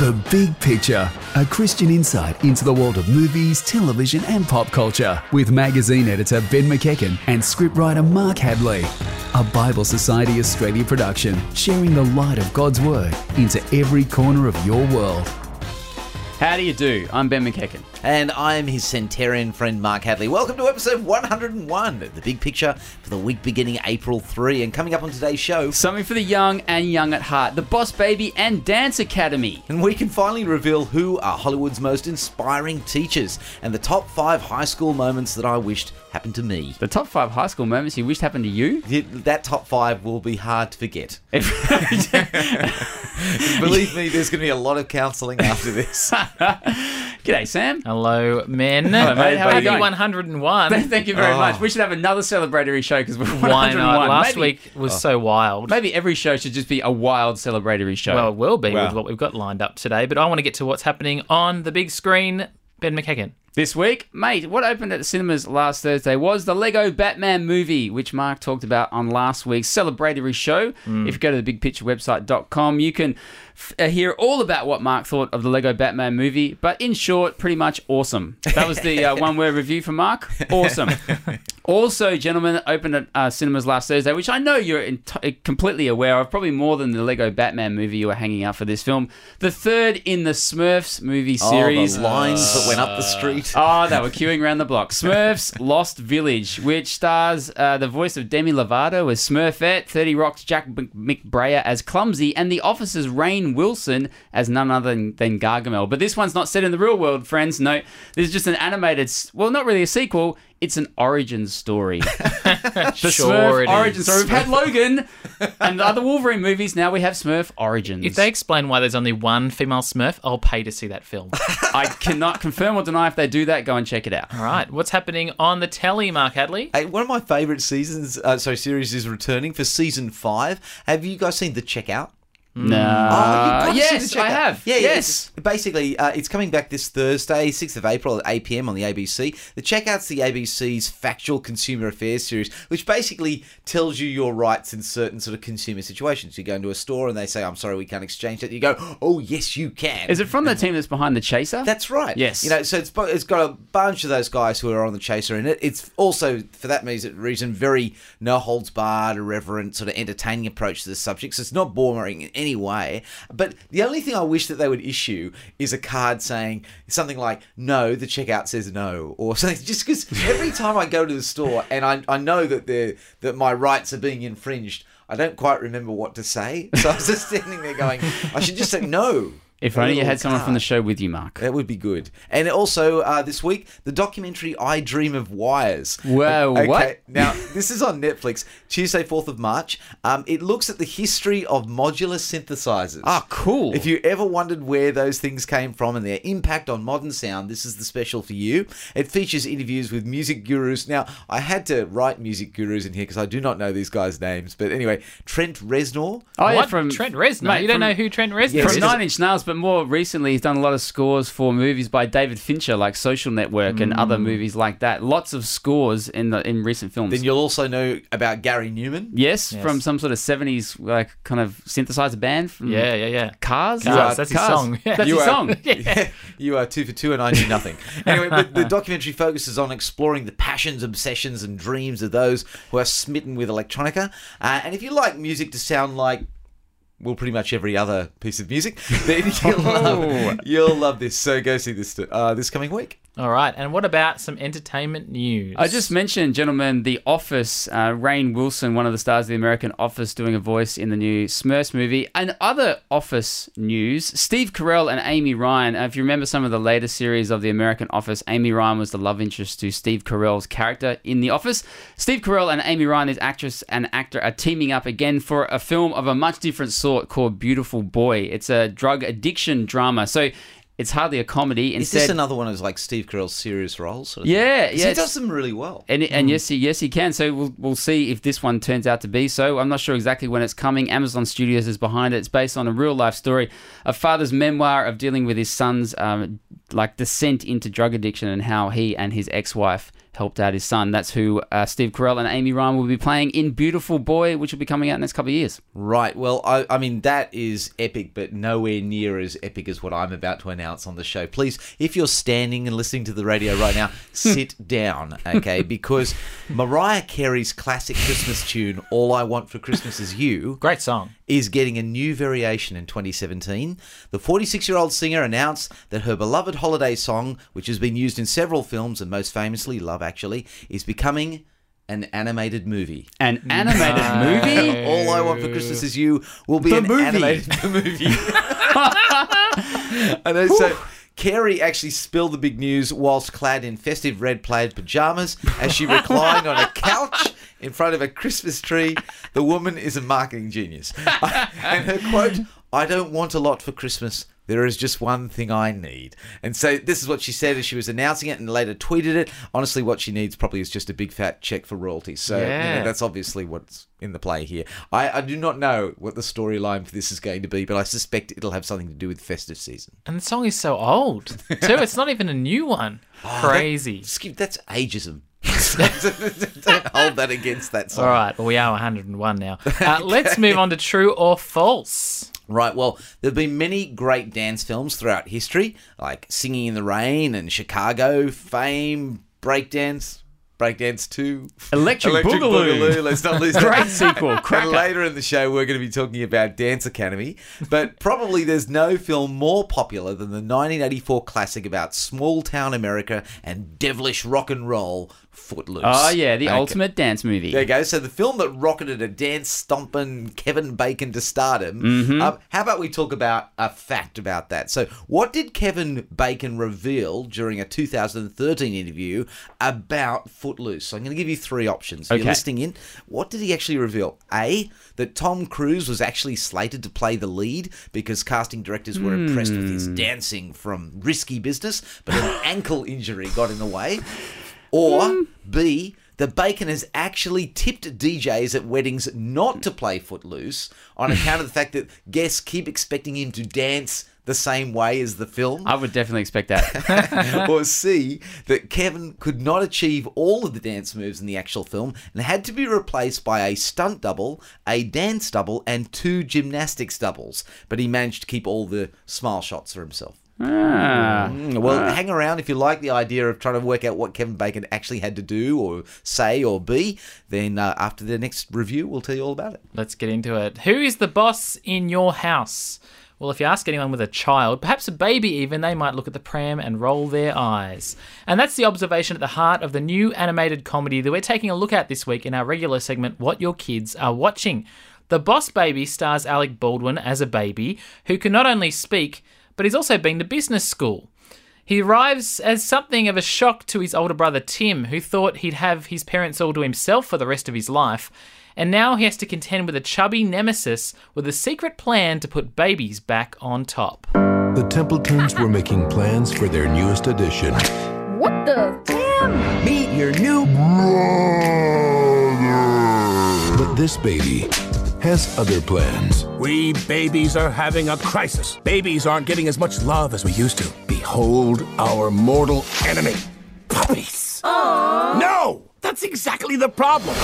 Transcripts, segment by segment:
The Big Picture, a Christian insight into the world of movies, television, and pop culture, with magazine editor Ben McEachen and scriptwriter Mark Hadley. A Bible Society Australia production, sharing the light of God's Word into every corner of your world. How do you do? I'm Ben McEachen. And I'm his centurion friend Mark Hadley. Welcome to episode 101 of The Big Picture for the week beginning April 3. And coming up on today's show, Something for the young and young at heart. The Boss Baby and Dance Academy. and we can finally reveal who are Hollywood's most inspiring teachers and the top five high school moments that I wished happened to me. The top five high school moments you wished happened to you. That top five will be hard to forget. Believe me, there's going to be a lot of counselling after this. G'day, Sam. Hello, men. Hello, mate. How are you Happy 101. Thank you very Oh. much. We should have another celebratory show because we're Why 101. not? Last maybe, week was so oh. wild. Maybe every show should just be a wild celebratory show. Well, it will be Wow. with what we've got lined up today. But I want to get to what's happening on the big screen. Ben McEachen. This week, mate, what opened at the cinemas last Thursday was the Lego Batman movie, which Mark talked about on last week's celebratory show. Mm. If you go to the bigpicturewebsite.com, you can f- uh, hear all about what Mark thought of the Lego Batman movie. But in short, pretty much awesome. That was the uh, one word review from Mark. Awesome. Also, gentlemen, opened at uh, cinemas last Thursday, which I know you're ent- completely aware of, probably more than the Lego Batman movie you were hanging out for this film. The third in the Smurfs movie series. Oh, the lines that went up the street. Oh, they were queuing around the block. Smurfs Lost Village, which stars uh, the voice of Demi Lovato as Smurfette, 30 Rock's Jack McBrayer as Clumsy, and The Office's Rainn Wilson as none other than, than Gargamel. But this one's not set in the real world, friends. No, this is just an animated, well, not really a sequel. It's an origin story. the Sure Smurf it origin is. story. We've had Logan and the other Wolverine movies. Now we have Smurf origins. If they explain why there's only one female Smurf, I'll pay to see that film. I cannot confirm or deny if they do that. Go and check it out. All right, what's happening on the telly, Mark Hadley? Hey, one of my favourite seasons, uh, sorry, series is returning for season five. Have you guys seen The Checkout? No. Oh, you've got to see yes, I have. Yeah, yeah, yes. it's- basically, uh, it's coming back this Thursday, 6th of April at 8 pm on the ABC. The Checkout's the ABC's factual consumer affairs series, which basically tells you your rights in certain sort of consumer situations. You go into a store and they say, I'm sorry, we can't exchange that. You go, oh, yes, you can. Is it from the team that's behind the Chaser? That's right. Yes. You know, so it's, it's got a bunch of those guys who are on the chaser in it. It's also, for that reason, reason very no holds barred, irreverent, sort of entertaining approach to the subject. So it's not boring in any way. But the only thing I wish that they would issue is a card saying something like, no, the checkout says no, or something. Just because every time I go to the store and I, I know that that my rights are being infringed, I don't quite remember what to say. So I was just standing there going, I should just say no. If only you had someone from the show with you, Mark. That would be good. And also uh, this week, the documentary "I Dream of Wires." Whoa, okay, what? Now this is on Netflix, Tuesday, fourth of March. Um, it looks at the history of modular synthesizers. Ah, cool. If you ever wondered where those things came from and their impact on modern sound, this is the special for you. It features interviews with music gurus. Now, I had to write music gurus in here because I do not know these guys' names. But anyway, Trent Reznor. oh, yeah, from Trent Reznor. Mate, you don't from- know who Trent Reznor Yes, is? From Nine Inch Nails, but more recently, he's done a lot of scores for movies by David Fincher, like Social Network and other movies like that. Lots of scores in the in recent films. Then you'll also know about Gary Numan. yes, Yes. from some sort of seventies like kind of synthesizer band. From Yeah, yeah, yeah. Cars. Cars, that's his song. That's You his are- song. you are two for two, and I knew nothing. anyway, but the documentary focuses on exploring the passions, obsessions, and dreams of those who are smitten with electronica. Uh, and if you like music to sound like well, pretty much every other piece of music, then you'll love, you'll love this. So go see this uh, this coming week. All right, and what about some entertainment news? I just mentioned, gentlemen, The Office. Uh, Rainn Wilson, one of the stars of the American Office, doing a voice in the new Smurfs movie. And other Office news: Steve Carell and Amy Ryan. Uh, if you remember some of the later series of the American Office, Amy Ryan was the love interest to Steve Carell's character in The Office. Steve Carell and Amy Ryan, his actress and actor, are teaming up again for a film of a much different sort called Beautiful Boy. It's a drug addiction drama. So. It's hardly a comedy. Is Instead, this another one of like Steve Carell's serious roles? Sort of Yeah, thing? 'Cause yeah, He does them really well. and, and yes, he, yes, he can. So we'll, we'll see if this one turns out to be so. I'm not sure exactly when it's coming. Amazon Studios is behind it. It's based on a real life story, a father's memoir of dealing with his son's um, like descent into drug addiction and how he and his ex wife helped out his son. That's who uh, Steve Carell and Amy Ryan will be playing in Beautiful Boy, which will be coming out in the next couple of years. Right. Well, I, I mean, that is epic, but nowhere near as epic as what I'm about to announce on the show. Please, if you're standing and listening to the radio right now, sit down, okay? Because Mariah Carey's classic Christmas tune, All I Want for Christmas Is You, Great song. Is getting a new variation in 2017. The 46 year old singer announced that her beloved holiday song, which has been used in several films and most famously Love Actually, is becoming an animated movie. An animated movie? All I Want for Christmas Is You will be The an movie. animated movie. I know. So Carey actually spilled the big news whilst clad in festive red plaid pajamas as she reclined on a couch in front of a Christmas tree. The woman is a marketing genius. and her quote, I don't want a lot for Christmas. There is just one thing I need. And so this is what she said as she was announcing it and later tweeted it. Honestly, what she needs probably is just a big fat check for royalties. So you know, that's obviously what's in the play here. I, I do not know what the storyline for this is going to be, but I suspect it'll have something to do with festive season. And the song is so old, too. It's not even a new one. Oh, Crazy. Skip, that's ageism. Don't hold that against that song. All right, well, we are 101 now. Uh, let's move on to true or false. Right, well, there have been many great dance films throughout history, like Singing in the Rain and Chicago, Fame, Breakdance, Breakdance 2, Electric Boogaloo. Let's not lose Great that. sequel. And later in the show, we're going to be talking about Dance Academy. But probably there's no film more popular than the 1984 classic about small town America and devilish rock and roll, Footloose. Oh, yeah, the Okay. ultimate dance movie. There you go. So the film that rocketed a dance stomping Kevin Bacon to stardom. Mm-hmm. Um, how about we talk about a fact about that? So, what did Kevin Bacon reveal during a 2013 interview about Footloose? So I'm going to give you three options. If Okay. You're listening in. What did he actually reveal? A that Tom Cruise was actually slated to play the lead because casting directors were hmm. impressed with his dancing from Risky Business, but an ankle injury got in the way. Or hmm. B, the Bacon has actually tipped DJs at weddings not to play Footloose on account of the fact that guests keep expecting him to dance the same way as the film. I would definitely expect that. or C, that Kevin could not achieve all of the dance moves in the actual film and had to be replaced by a stunt double, a dance double, and two gymnastics doubles. But he managed to keep all the smile shots for himself. Ah. Mm, Well, hang around if you like the idea of trying to work out what Kevin Bacon actually had to do or say or be. Then uh, after the next review, we'll tell you all about it. Let's get into it. Who is the boss in your house? Well, if you ask anyone with a child, perhaps a baby even, they might look at the pram and roll their eyes. And that's the observation at the heart of the new animated comedy that we're taking a look at this week in our regular segment, What Your Kids Are Watching. The Boss Baby stars Alec Baldwin as a baby who can not only speak, but he's also been to business school. He arrives as something of a shock to his older brother Tim, who thought he'd have his parents all to himself for the rest of his life, and now he has to contend with a chubby nemesis with a secret plan to put babies back on top. The Templetons were making plans for their newest addition. What the? Tim! Meet your new But this baby has other plans. We babies are having a crisis. Babies aren't getting as much love as we used to. Behold our mortal enemy puppies. Oh no! That's exactly the problem.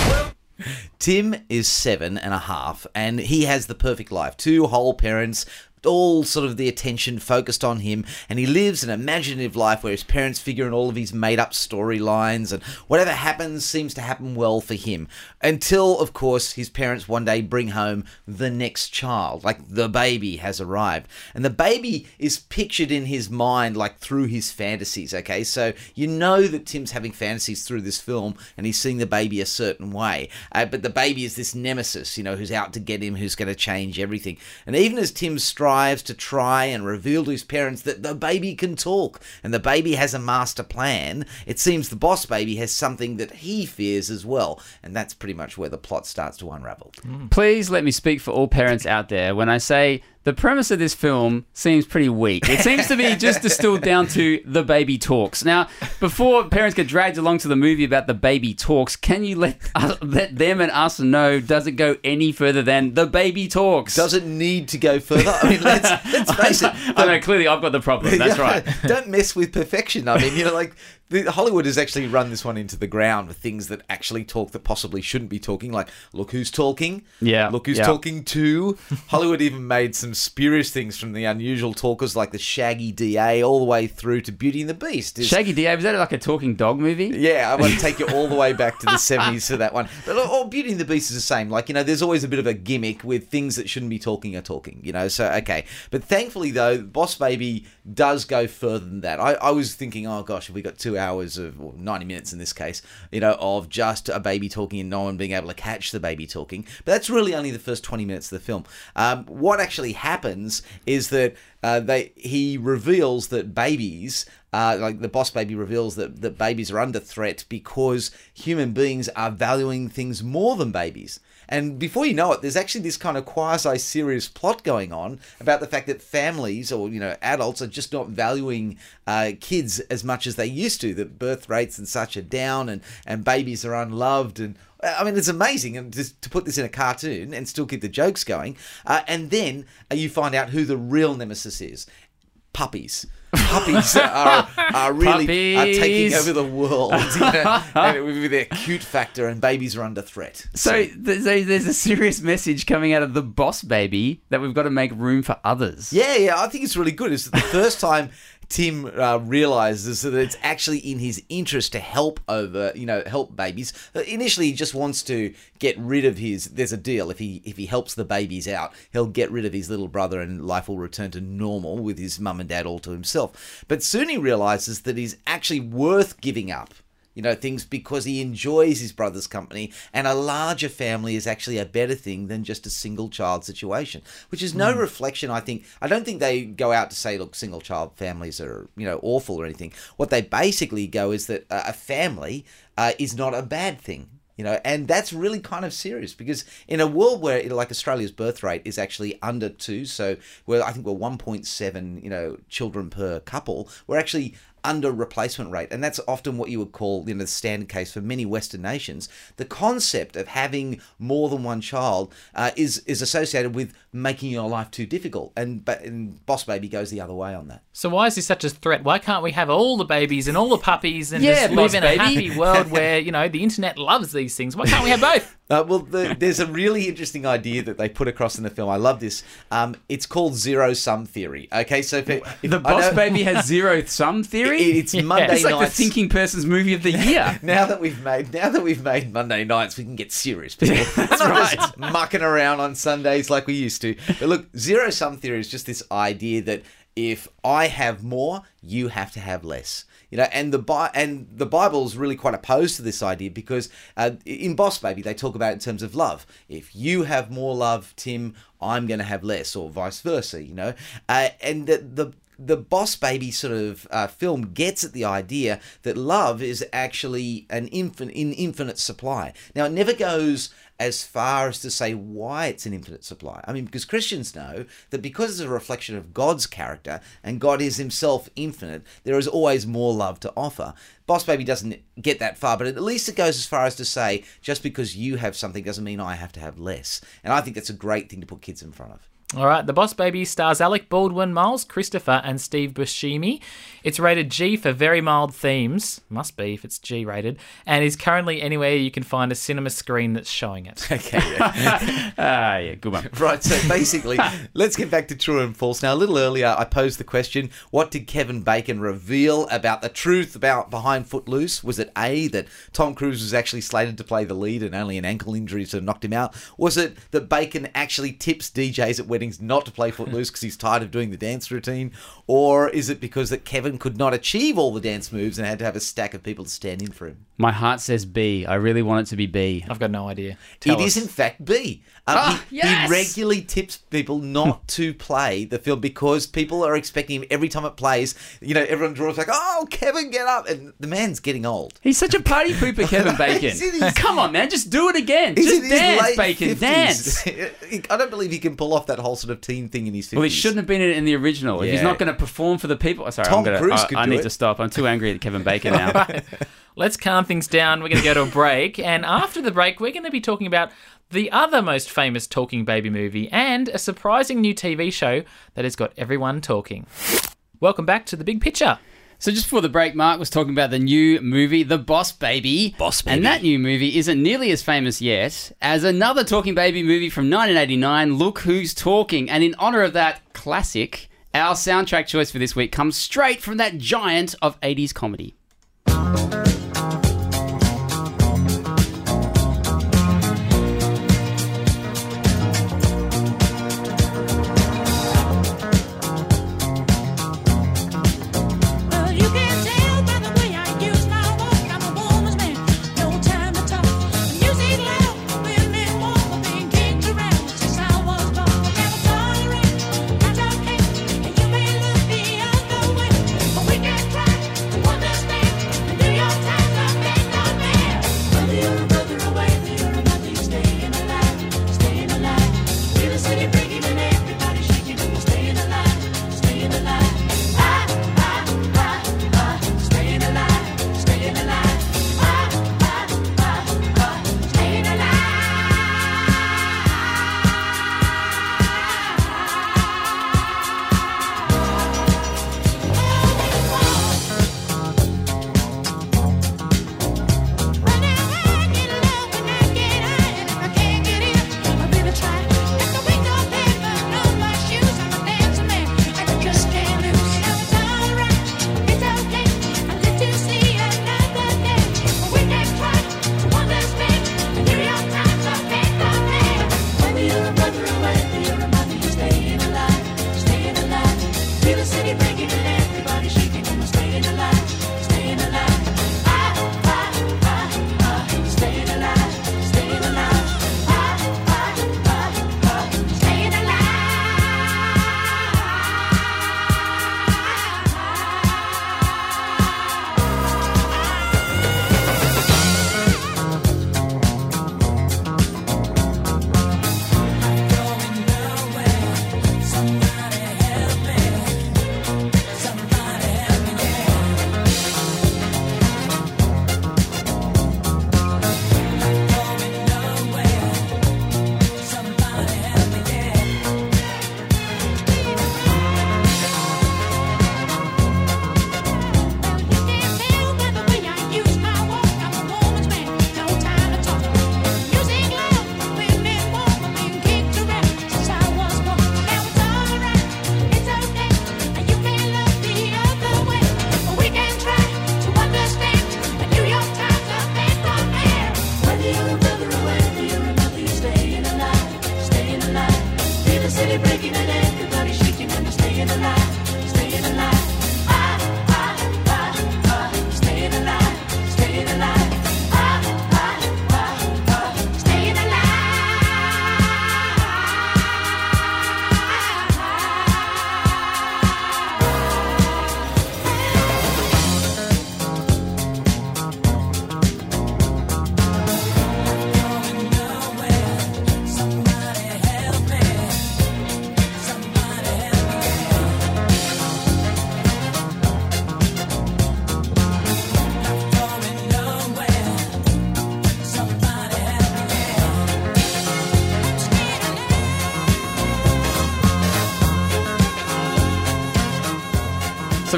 Tim is seven and a half, and he has the perfect life. Two whole parents, all sort of the attention focused on him, and he lives an imaginative life where his parents figure in all of his made up storylines, and whatever happens seems to happen well for him. Until, of course, his parents one day bring home the next child, like the baby has arrived. And the baby is pictured in his mind, like through his fantasies, okay? So you know that Tim's having fantasies through this film, and he's seeing the baby a certain way. Uh, but the baby is this nemesis, you know, who's out to get him, who's going to change everything. And even as Tim to try and reveal to his parents that the baby can talk and the baby has a master plan, it seems the boss baby has something that he fears as well. And that's pretty much where the plot starts to unravel. Please let me speak for all parents out there when I say the premise of this film seems pretty weak. It seems to be just distilled down to the baby talks. Now, before parents get dragged along to the movie about the baby talks, can you let uh, let them and us know? Does it go any further than the baby talks? Doesn't need to go further. I mean, let's, let's face it. I know clearly I've got the problem. That's Yeah, right. Don't mess with perfection. I mean, you know, like the, Hollywood has actually run this one into the ground with things that actually talk that possibly shouldn't be talking. Like, look who's talking. Yeah, Look who's yeah. talking to. Hollywood even made some spurious things from the unusual talkers like the Shaggy DA all the way through to Beauty and the Beast. Shaggy DA was that like a talking dog movie? Yeah, I want to take you all the way back to the 70s for that one. But oh, Beauty and the Beast is the same. Like, you know, there's always a bit of a gimmick with things that shouldn't be talking are talking, you know, so okay. But thankfully, though, Boss Baby does go further than that. I, I was thinking, oh gosh, have we got two hours of, or 90 minutes in this case, you know, of just a baby talking and no one being able to catch the baby talking. But that's really only the first 20 minutes of the film. Um, what actually happens is that uh, they he reveals that babies uh, like the boss baby reveals that, that babies are under threat because human beings are valuing things more than babies. And before you know it, there's actually this kind of quasi serious plot going on about the fact that families or, you know, adults are just not valuing uh, kids as much as they used to, that birth rates and such are down and, and babies are unloved. And I mean, it's amazing and to put this in a cartoon and still keep the jokes going. Uh, and then uh, you find out who the real nemesis is puppies. Puppies are, are really are taking over the world you know, and with their cute factor, and babies are under threat. So a, there's a serious message coming out of the boss baby that we've got to make room for others. Yeah, yeah, I think it's really good. It's the first time Tim uh, realizes that it's actually in his interest to help over, you know, help babies. Uh, Initially, he just wants to get rid of his. There's a deal if he if he helps the babies out, he'll get rid of his little brother, and life will return to normal with his mum and dad all to himself. But soon he realizes that he's actually worth giving up you know, things because he enjoys his brother's company, and a larger family is actually a better thing than just a single child situation, which is no reflection, I think. I don't think they go out to say, look, single child families are, you know, awful or anything. What they basically go is that a family uh, is not a bad thing. You know, and that's really kind of serious because in a world where, you know, like Australia's birth rate is actually under two, so we're I think we're 1.7, you know, children per couple. We're actually under replacement rate, and that's often what you would call, you know, the standard case for many Western nations. The concept of having more than one child uh, is is associated with making your life too difficult, and, but and Boss Baby goes the other way on that. So why is this such a threat? Why can't we have all the babies and all the puppies and Yeah, just live in baby. a happy world where you know the internet loves these things? Why can't we have both? Uh, well, the, there's a really interesting idea that they put across in the film. I love this. Um, it's called zero sum theory. Okay, so if, if The boss know- baby has zero sum theory. It- it's Monday it's like the thinking person's movie of the year. now that we've made now that we've made Monday nights, we can get serious. People. That's not just mucking around on Sundays like we used to. But look, zero sum theory is just this idea that if I have more, you have to have less. You know, and the Bi- and the Bible's really quite opposed to this idea because uh, in Boss Baby they talk about it in terms of love. If you have more love, Tim, I'm going to have less, or vice versa. You know, uh, and the, the the Boss Baby sort of uh, film gets at the idea that love is actually an infin- in infinite supply. Now, it never goes as far as to say why it's an infinite supply. I mean, because Christians know that because it's a reflection of God's character and God is himself infinite, there is always more love to offer. Boss Baby doesn't get that far, but at least it goes as far as to say just because you have something doesn't mean I have to have less. And I think that's a great thing to put kids in front of. All right, The Boss Baby stars Alec Baldwin, Miles Christopher, and Steve Buscemi. It's rated G for very mild themes, must be if it's G rated, and is currently anywhere you can find a cinema screen that's showing it. Okay. yeah. Ah, yeah, good one. Right, so basically, let's get back to true and false. Now, a little earlier, I posed the question: What did Kevin Bacon reveal about the truth about behind Footloose? Was it A that Tom Cruise was actually slated to play the lead and only an ankle injury sort of knocked him out? Was it that Bacon actually tips DJs at weddings not to play Footloose because he's tired of doing the dance routine, or is it because that Kevin could not achieve all the dance moves and had to have a stack of people to stand in for him? My heart says B. I really want it to be B. I've got no idea. Tell It is us. in fact B. Um, Ah, he, yes! he regularly tips people not to play the film because people are expecting him every time it plays. You know, everyone draws like, "Oh, Kevin, get up!" And the man's getting old. He's such a party pooper, Kevin Bacon. His- Come on, man, just do it again. Just dance, Bacon, 50s. dance. I don't believe he can pull off that whole sort of teen thing in his 50s. Well, he shouldn't have been in it in the original. If he's not going to perform for the people, oh, sorry, Tom I'm gonna, Cruise I, could I do need it. to stop. I'm too angry at Kevin Bacon now. Let's calm things down. We're going to go to a break. And after the break, we're going to be talking about the other most famous talking baby movie and a surprising new TV show that has got everyone talking. Welcome back to The Big Picture. So just before the break, Mark was talking about the new movie, The Boss Baby. Boss Baby. And that new movie isn't nearly as famous yet as another Talking Baby movie from 1989, Look Who's Talking. And in honor of that classic, our soundtrack choice for this week comes straight from that giant of 80s comedy.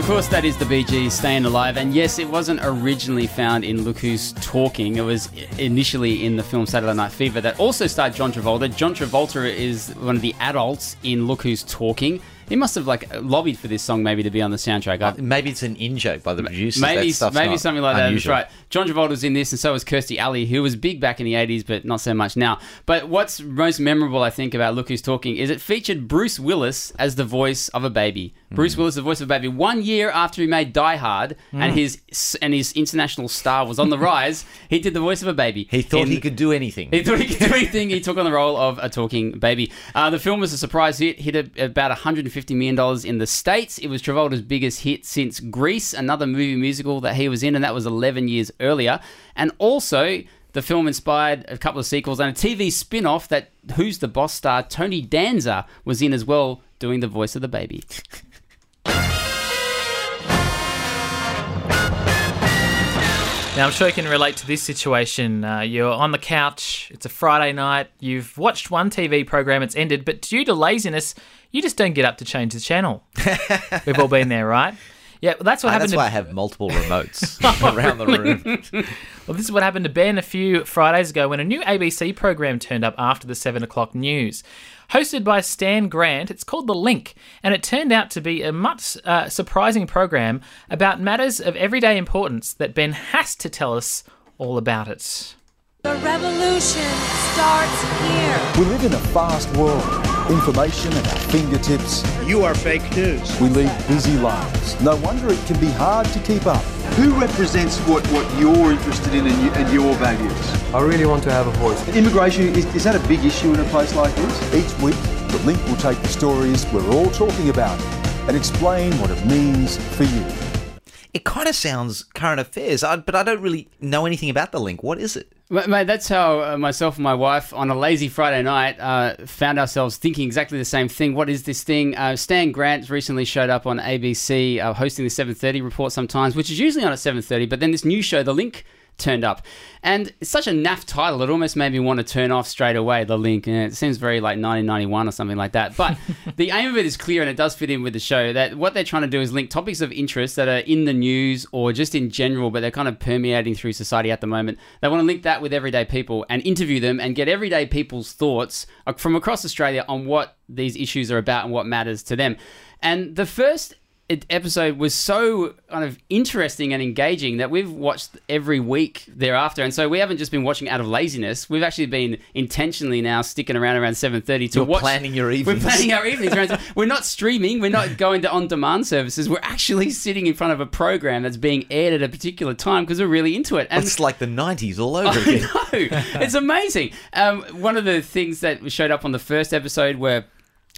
Course, that is the Gees Staying Alive. And yes, it wasn't originally found in Look Who's Talking. It was initially in the film Saturday Night Fever that also starred John Travolta. John Travolta is one of the adults in Look Who's Talking. He must have like lobbied for this song maybe to be on the soundtrack. I- Maybe it's an in joke by the producers. Maybe, maybe something like that. That's unusual. right. John Travolta's in this, and so was Kirstie Alley, who was big back in the '80s, but not so much now. But what's most memorable, I think, about Look Who's Talking is it featured Bruce Willis as the voice of a baby. Bruce. Willis, the voice of a baby. One year after he made Die Hard, and his and his international star was on the rise, he did the voice of a baby. He thought in- he could do anything. he thought he could do anything. He took on the role of a talking baby. Uh, the film was a surprise hit, hit a, about $150 million in the States. It was Travolta's biggest hit since Grease, another movie musical that he was in, and that was 11 years earlier. And also, the film inspired a couple of sequels and a TV spin off that Who's the Boss star Tony Danza was in as well, doing the voice of the baby. Now, I'm sure you can relate to this situation. Uh, you're on the couch, it's a Friday night, you've watched one TV program, it's ended, but due to laziness, you just don't get up to change the channel. We've all been there, right? Yeah, well, that's what Ah, happened. that's to, why I have multiple remotes around the room. Well, this is what happened to Ben a few Fridays ago when a new ABC program turned up after the 7 o'clock news. Hosted by Stan Grant, it's called The Link, and it turned out to be a much uh, surprising program about matters of everyday importance that Ben has to tell us all about it. The revolution starts here. We live in a fast world. Information at our fingertips. You are fake news. We lead busy lives. No wonder it can be hard to keep up. Who represents what, what you're interested in and, you, and your values? I really want to have a voice. Immigration, is, is that a big issue in a place like this? Each week, the link will take the stories we're all talking about and explain what it means for you. It kind of sounds current affairs, but I don't really know anything about the link. What is it? Ma- Mate, that's how uh, myself and my wife on a lazy Friday night uh, found ourselves thinking exactly the same thing. What is this thing? Uh, Stan Grant recently showed up on ABC uh, hosting the 7:30 report sometimes, which is usually on at 7:30. But then this new show, The Link, turned up, and it's such a naff title. It almost made me want to turn off straight away. The Link, and it seems very like 1991 or something like that. But the aim of it is clear, and it does fit in with the show. That what they're trying to do is link topics of interest that are in the news or just in general, but they're kind of permeating through society at the moment. They want to link that with everyday people and interview them and get everyday people's thoughts from across Australia on what these issues are about and what matters to them. And the first episode was so kind of interesting and engaging that we've watched every week thereafter. And so we haven't just been watching out of laziness. We've actually been intentionally now sticking around around 7.30 to You're watch. planning your evenings We're planning our evenings. around- we're not streaming. We're not going to on-demand services. We're actually sitting in front of a program that's being aired at a particular time because we're really into it. And It's like the 90s all over again I know. It's amazing. Um, one of the things that showed up on the first episode were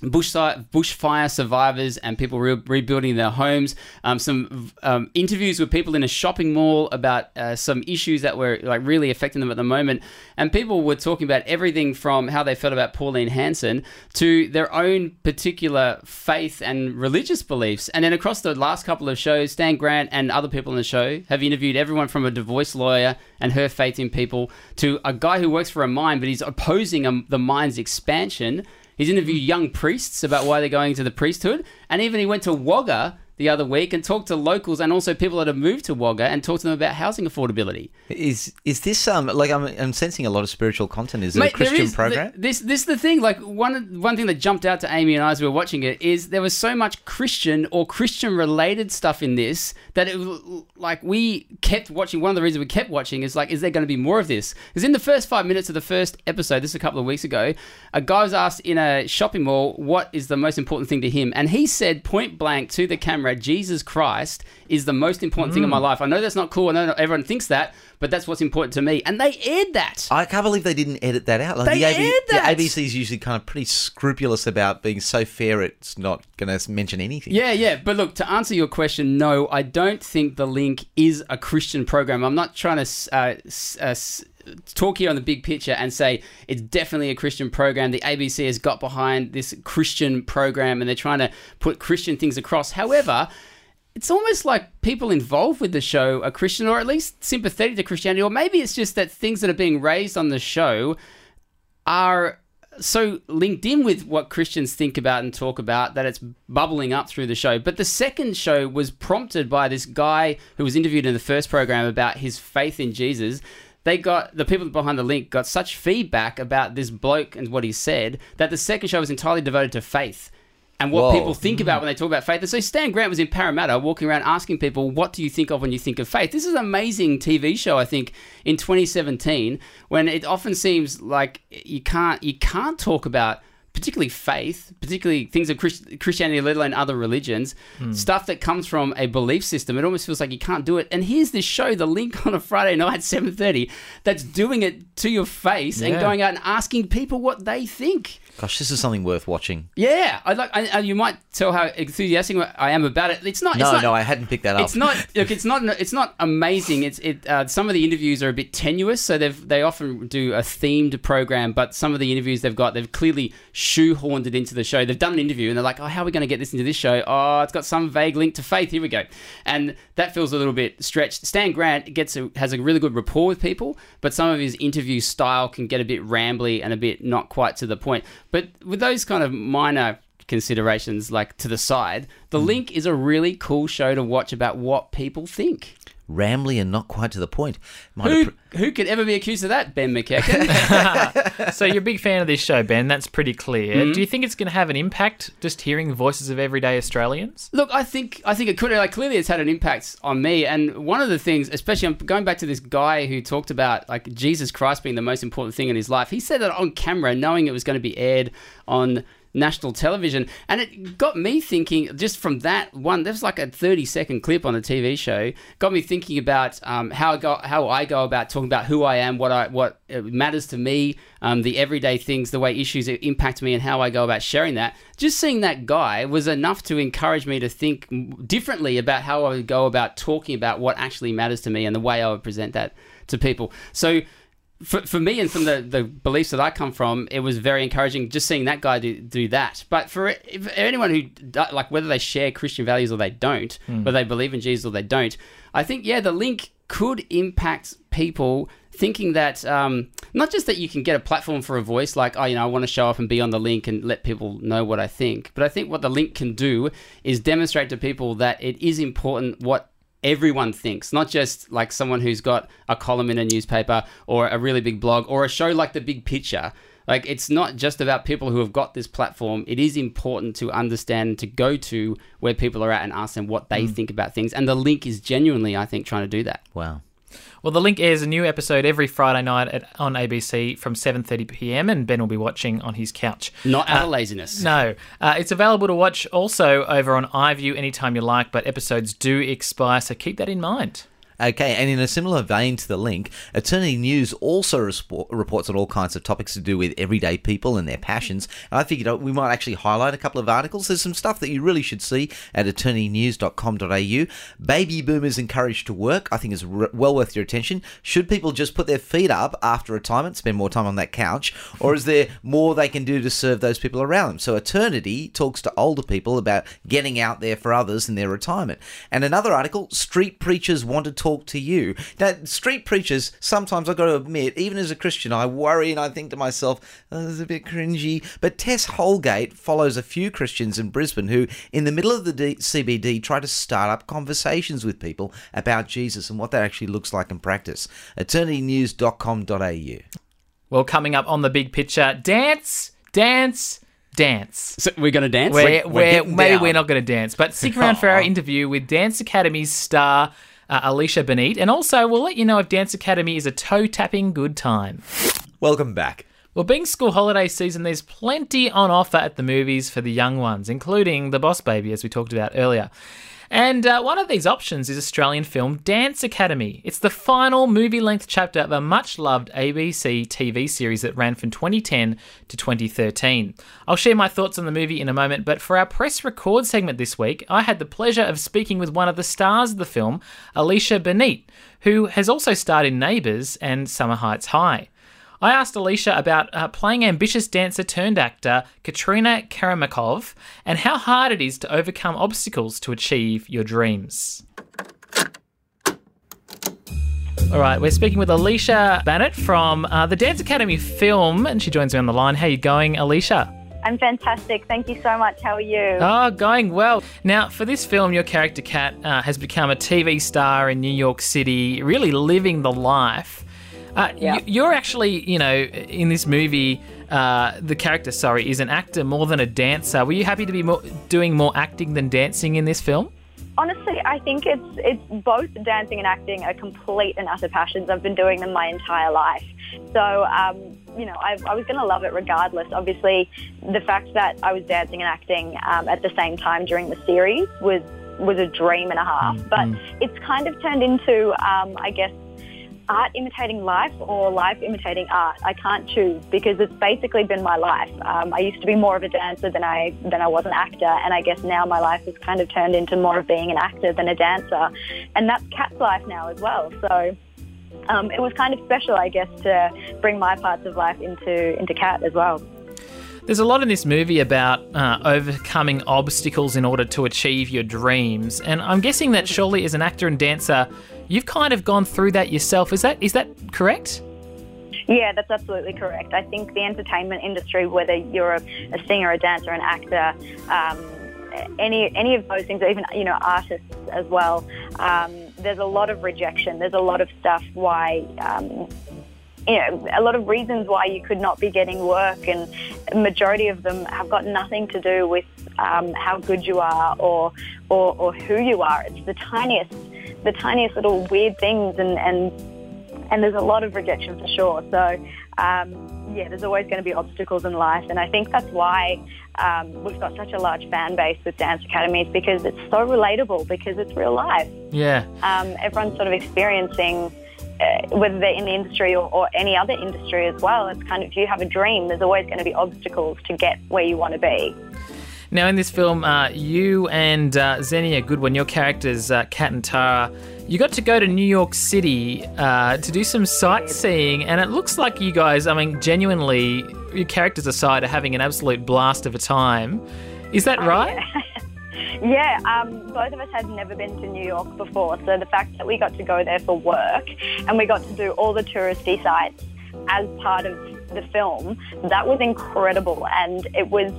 bush bushfire survivors and people re- rebuilding their homes. Um, some um, interviews with people in a shopping mall about uh, some issues that were like really affecting them at the moment, and people were talking about everything from how they felt about Pauline Hanson to their own particular faith and religious beliefs. And then across the last couple of shows, Stan Grant and other people on the show have interviewed everyone from a divorce lawyer and her faith in people to a guy who works for a mine, but he's opposing um, the mine's expansion. He's interviewed young priests about why they're going to the priesthood, and even he went to Wagga the other week and talked to locals and also people that have moved to Wagga and talked to them about housing affordability. Is is this um like I'm I'm sensing a lot of spiritual content? Is it Mate, a Christian is- program? th- this this is the thing. Like one one thing that jumped out to Amy and I as we were watching it is there was so much Christian or Christian related stuff in this that it was like we kept watching. One of the reasons we kept watching is like, is there going to be more of this? Because in the first five minutes of the first episode, this is a couple of weeks ago, a guy was asked in a shopping mall what is the most important thing to him, and he said point blank to the camera, Jesus Christ is the most important thing in my Mm. life. I know that's not cool. I know not everyone thinks that, but that's what's important to me. And they aired that. I can't believe they didn't edit that out. Like They the, aired that. the ABC is usually kind of pretty scrupulous about being so fair it's not going to mention anything. Yeah, yeah. But look, to answer your question, no, I don't think The Link is a Christian program. I'm not trying to uh, uh, talk here on the big picture and say it's definitely a Christian program. The ABC has got behind this Christian program and they're trying to put Christian things across. However, it's almost like people involved with the show are Christian or at least sympathetic to Christianity, or maybe it's just that things that are being raised on the show are so linked in with what Christians think about and talk about that it's bubbling up through the show. But the second show was prompted by this guy who was interviewed in the first program about his faith in Jesus. They got the people behind the link got such feedback about this bloke and what he said that the second show was entirely devoted to faith and what Whoa. people think about when they talk about faith. And so Stan Grant was in Parramatta walking around asking people, what do you think of when you think of faith? This is an amazing TV show, I think, in 2017, when it often seems like you can't you can't talk about particularly faith, particularly things of Christ- Christianity, let alone other religions, Hmm. stuff that comes from a belief system. It almost feels like you can't do it. And here's this show, The Link, on a Friday night, at 7.30, that's doing it to your face and going out and asking people what they think. Gosh, this is something worth watching. Yeah, I like. I, I, you might tell how enthusiastic I am about it. It's not. No, it's not, no, I hadn't picked that up. It's not. Look, it's not. It's not amazing. It's it. Uh, some of the interviews are a bit tenuous, so they've they often do a themed program. But some of the interviews they've got, they've clearly shoehorned it into the show. They've done an interview and they're like, oh, how are we going to get this into this show? Oh, it's got some vague link to faith. Here we go, and that feels a little bit stretched. Stan Grant gets a, has a really good rapport with people, but some of his interview style can get a bit rambly and a bit not quite to the point. But with those kind of minor considerations like to the side, The Hmm. Link is a really cool show to watch about what people think. Rambly and not quite to the point. Might Who appre- who could ever be accused of that, Ben McEachen? so you're a big fan of this show, Ben. That's pretty clear. Mhm. Do you think it's going to have an impact just hearing the voices of everyday Australians? Look, I think I think it could. Like, clearly, it's had an impact on me. And one of the things, especially, I'm going back to this guy who talked about like Jesus Christ being the most important thing in his life. He said that on camera, knowing it was going to be aired on national television, and it got me thinking. Just from that one, there's like a 30 second clip on the TV show. Got me thinking about um, how I go, how I go about talking about who I am, what I what uh, matters to me, um, the everyday things, the way issues impact me, and how I go about sharing that. Just seeing that guy was enough to encourage me to think differently about how I would go about talking about what actually matters to me and the way I would present that to people. So. For, for me and from the, the beliefs that I come from, it was very encouraging just seeing that guy do, do that. But for if anyone who, like, whether they share Christian values or they don't, Hmm. whether they believe in Jesus or they don't, I think, yeah, the link could impact people thinking that um, not just that you can get a platform for a voice, like, oh, you know, I want to show up and be on the link and let people know what I think, but I think what the link can do is demonstrate to people that it is important what everyone thinks, not just like someone who's got a column in a newspaper or a really big blog or a show like The Big Picture. Like, it's not just about people who have got this platform. It is important to understand, to go to where people are at and ask them what they hmm. think about things. And the link is genuinely, I think, trying to do that. Wow. Well, the link airs a new episode every Friday night at, on ABC from 7:30 p.m. and Ben will be watching on his couch. Not out of Uh, laziness. No, uh, it's available to watch also over on iView anytime you like, but episodes do expire, so keep that in mind. Okay, and in a similar vein to the link, Eternity News also respo- reports on all kinds of topics to do with everyday people and their passions. And I figured uh, we might actually highlight a couple of articles. There's some stuff that you really should see at eternitynews.com.au. Baby boomers encouraged to work, I think is r- well worth your attention. Should people just put their feet up after retirement, spend more time on that couch, or is there more they can do to serve those people around them? So Eternity talks to older people about getting out there for others in their retirement. And another article, Street Preachers Want to Talk to You. Now, street preachers, sometimes I've got to admit, even as a Christian, I worry and I think to myself, oh, this is a bit cringy. But Tess Holgate follows a few Christians in Brisbane who, in the middle of the D- CBD, try to start up conversations with people about Jesus and what that actually looks like in practice. eternitynews.com.au. Well, coming up on the big picture, dance, dance, dance. So we're going to dance? We're, We're- we're, we're maybe down. we're not going to dance, but stick around for our oh. interview with Dance Academy's star uh, Alicia Banit, and also we'll let you know if Dance Academy is a toe tapping good time. Welcome back. Well, being school holiday season, there's plenty on offer at the movies for the young ones, including The Boss Baby, as we talked about earlier. And uh, one of these options is Australian film Dance Academy. It's the final movie length chapter of a much loved ABC TV series that ran from 2010 to 2013. I'll share my thoughts on the movie in a moment, but for our press record segment this week, I had the pleasure of speaking with one of the stars of the film, Alicia Banit, who has also starred in Neighbours and Summer Heights High. I asked Alicia about uh, playing ambitious dancer turned actor Katrina Karamakov and how hard it is to overcome obstacles to achieve your dreams. All right, we're speaking with Alicia Banit from uh, the Dance Academy film, and she joins me on the line. How are you going, Alicia? I'm fantastic. Thank you so much. How are you? Oh, going well. Now, for this film, your character Kat uh, has become a TV star in New York City, really living the life. Uh, Yeah. You're actually, you know, in this movie, uh, the character, sorry, is an actor more than a dancer. Were you happy to be more, doing more acting than dancing in this film? Honestly, I think it's it's both dancing and acting are complete and utter passions. I've been doing them my entire life. So, um, you know, I, I was going to love it regardless. Obviously, the fact that I was dancing and acting um, at the same time during the series was was a dream and a half. But it's kind of turned into, um, I guess, art imitating life or life imitating art. I can't choose because it's basically been my life. Um, I used to be more of a dancer than I than I was an actor, and I guess now my life has kind of turned into more of being an actor than a dancer, and that's Kat's life now as well. So. Um, it was kind of special, I guess, to bring my parts of life into into Kat as well. There's a lot in this movie about uh, overcoming obstacles in order to achieve your dreams, and I'm guessing that surely as an actor and dancer, you've kind of gone through that yourself. Is that is that correct? Yeah, that's absolutely correct. I think the entertainment industry, whether you're a, a singer, a dancer, an actor, um, any any of those things, or even you know artists as well, um, there's a lot of rejection. There's a lot of stuff why. Um, you know, a lot of reasons why you could not be getting work, and majority of them have got nothing to do with um, how good you are or, or or who you are. It's the tiniest, the tiniest little weird things, and and and there's a lot of rejection for sure. So, um, yeah, there's always going to be obstacles in life, and I think that's why um, we've got such a large fan base with dance academies because it's so relatable because it's real life. Yeah. Um, everyone's sort of experiencing. Uh, whether they're in the industry or, or any other industry as well, it's kind of if you have a dream, there's always going to be obstacles to get where you want to be. Now, in this film, uh, you and uh, Xenia Goodwin, your characters, uh, Kat and Tara, you got to go to New York City uh, to do some sightseeing, and it looks like you guys, I mean, genuinely, your characters aside, are having an absolute blast of a time. Is that right? Yeah, um, both of us had never been to New York before, so the fact that we got to go there for work and we got to do all the touristy sites as part of the film, that was incredible, and it was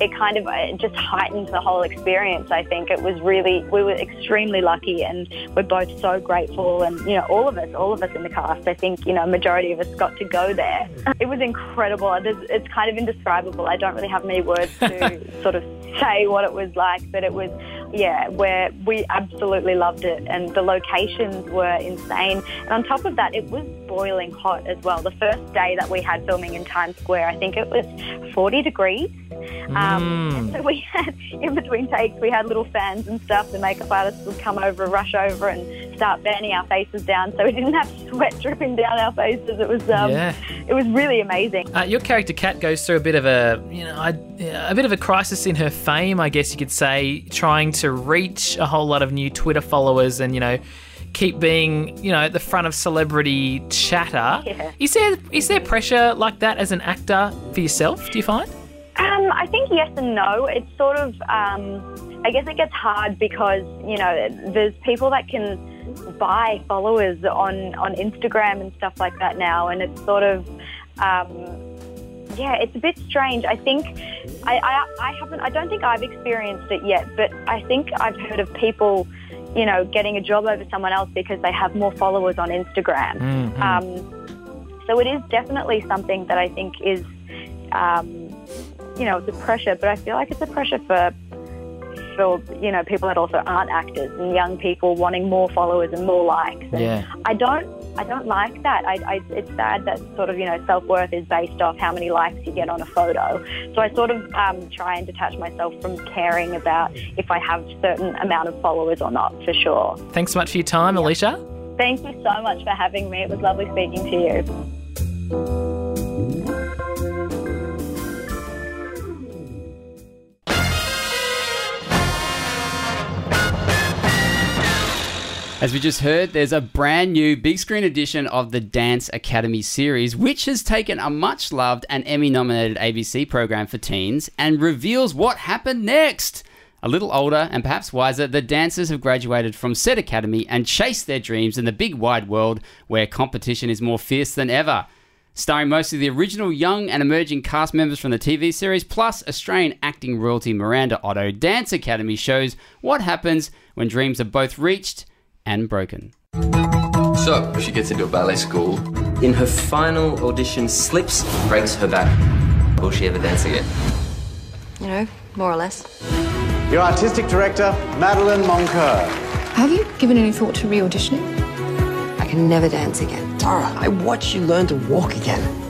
it kind of it just heightened the whole experience. I think it was really we were extremely lucky, and we're both so grateful, and you know all of us, all of us in the cast. I think you know majority of us got to go there. It was incredible. It's kind of indescribable. I don't really have many words to sort of say what it was like, but it was yeah, where we absolutely loved it, and the locations were insane. And on top of that, it was boiling hot as well. The first day that we had filming in Times Square, I think it was 40 degrees. Um, and so we had, in between takes, we had little fans and stuff. The makeup artists would come over, rush over, and start fanning our faces down, so we didn't have sweat dripping down our faces. It was, um, Yeah. it was really amazing. Uh, your character Kat goes through a bit of a, you know, I- a bit of a crisis in her fame, I guess you could say, trying to reach a whole lot of new Twitter followers and you know keep being, you know, at the front of celebrity chatter. Yeah. Is there is there pressure like that as an actor for yourself? Do you find? Um, I think yes and no. It's sort of, um, I guess it gets hard because you know there's people that can buy followers on on Instagram and stuff like that now, and it's sort of, um, yeah, it's a bit strange. I think I, I I haven't. I don't think I've experienced it yet, but I think I've heard of people. You know, getting a job over someone else because they have more followers on Instagram. Mhm. Um, so it is definitely something that I think is um, you know, it's a pressure, but I feel like it's a pressure for for you know people that also aren't actors and young people wanting more followers and more likes. And Yeah. I don't I don't like that. I, I it's sad that sort of you know self worth is based off how many likes you get on a photo. So I sort of um, try and detach myself from caring about if I have certain amount of followers or not for sure. Thanks so much for your time, Alicia. Thank you so much for having me. It was lovely speaking to you. As we just heard, there's a brand new big screen edition of the Dance Academy series, which has taken a much loved and Emmy nominated ABC program for teens and reveals what happened next. A little older and perhaps wiser, the dancers have graduated from said academy and chased their dreams in the big wide world where competition is more fierce than ever. Starring mostly the original young and emerging cast members from the TV series, plus Australian acting royalty Miranda Otto, Dance Academy shows what happens when dreams are both reached and broken. So, she gets into a ballet school. In her final audition, slips, breaks her back. Will she ever dance again? You know, more or less. Your artistic director, Madeline Moncur. Have you given any thought to re auditioning? I can never dance again. Tara, I watched you learn to walk again.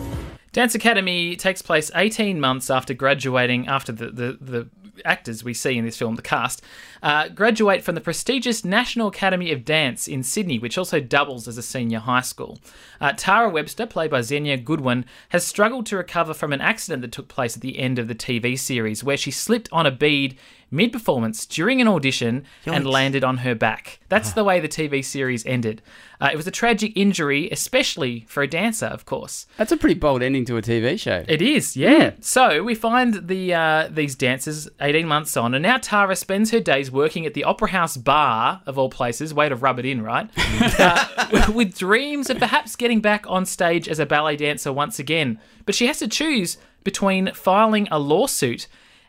Dance Academy takes place 18 months after graduating, after the, the, the actors we see in this film, the cast, uh, graduate from the prestigious National Academy of Dance in Sydney, which also doubles as a senior high school. Uh, Tara Webster, played by Xenia Goodwin, has struggled to recover from an accident that took place at the end of the TV series, where she slipped on a bead mid performance during an audition and landed on her back. That's the way the TV series ended. Uh, it was a tragic injury, especially for a dancer, of course. That's a pretty bold ending to a TV show. It is, yeah. So we find the uh, these dancers 18 months on, and now Tara spends her days working at the Opera House bar, of all places, way to rub it in, right? uh, with dreams of perhaps getting back on stage as a ballet dancer once again. But she has to choose between filing a lawsuit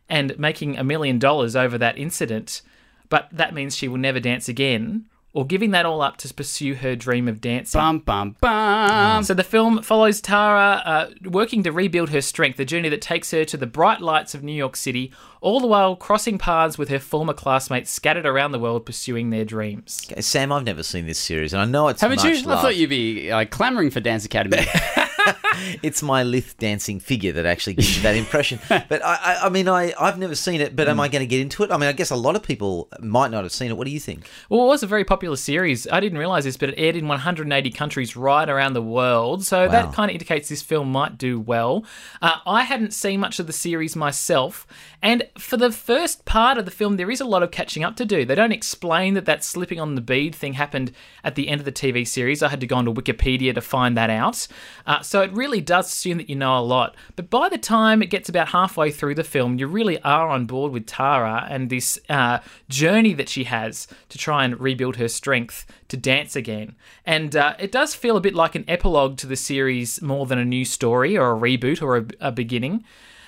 and making a million dollars over that incident, but that means she will never dance again, or giving that all up to pursue her dream of dancing. Bum bum bum. So the film follows Tara uh, working to rebuild her strength, a journey that takes her to the bright lights of New York City, all the while crossing paths with her former classmates scattered around the world pursuing their dreams. Okay, Sam, I've never seen this series, and I know it's Haven't much you? I thought you'd be like clamoring for Dance Academy. it's my lith dancing figure that actually gives you that impression. but I, I, I mean, I, I've never seen it. But am I going to get into it? I mean, I guess a lot of people might not have seen it. What do you think? Well, it was a very popular series. I didn't realize this, but it aired in 180 countries right around the world. So Wow. that kind of indicates this film might do well. Uh, I hadn't seen much of the series myself. And for the first part of the film, there is a lot of catching up to do. They don't explain that that slipping on the bead thing happened at the end of the TV series. I had to go onto Wikipedia to find that out. Uh, so it really does assume that you know a lot. But by the time it gets about halfway through the film, you really are on board with Tara and this uh, journey that she has to try and rebuild her strength to dance again. And uh, it does feel a bit like an epilogue to the series more than a new story or a reboot or a, a beginning.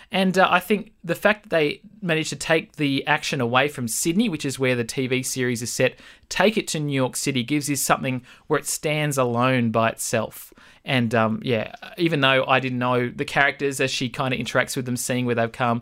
And uh, I think the fact that they managed to take the action away from Sydney, which is where the TV series is set, take it to New York City gives you something where it stands alone by itself. And um, yeah, even though I didn't know the characters as she kind of interacts with them, seeing where they've come,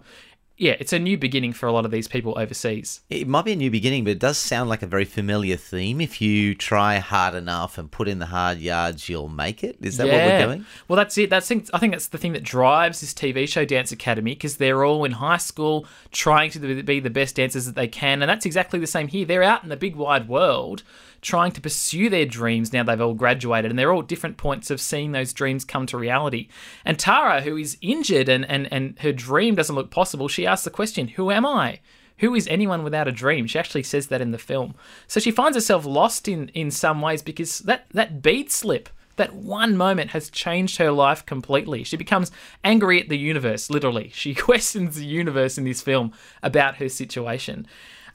yeah, it's a new beginning for a lot of these people overseas. It might be a new beginning, but it does sound like a very familiar theme. If you try hard enough and put in the hard yards, you'll make it. Is that what we're doing? Well, that's it. That's I think that's the thing that drives this TV show, Dance Academy, because they're all in high school trying to be the best dancers that they can, and that's exactly the same here. They're out in the big wide world trying to pursue their dreams now they've all graduated, and they're all different points of seeing those dreams come to reality. And Tara, who is injured and and and her dream doesn't look possible, she asks the question, "Who am I?" Who is anyone without a dream? She actually says that in the film. So she finds herself lost in, in some ways because that, that bead slip, that one moment has changed her life completely. She becomes angry at the universe, literally. She questions the universe in this film about her situation.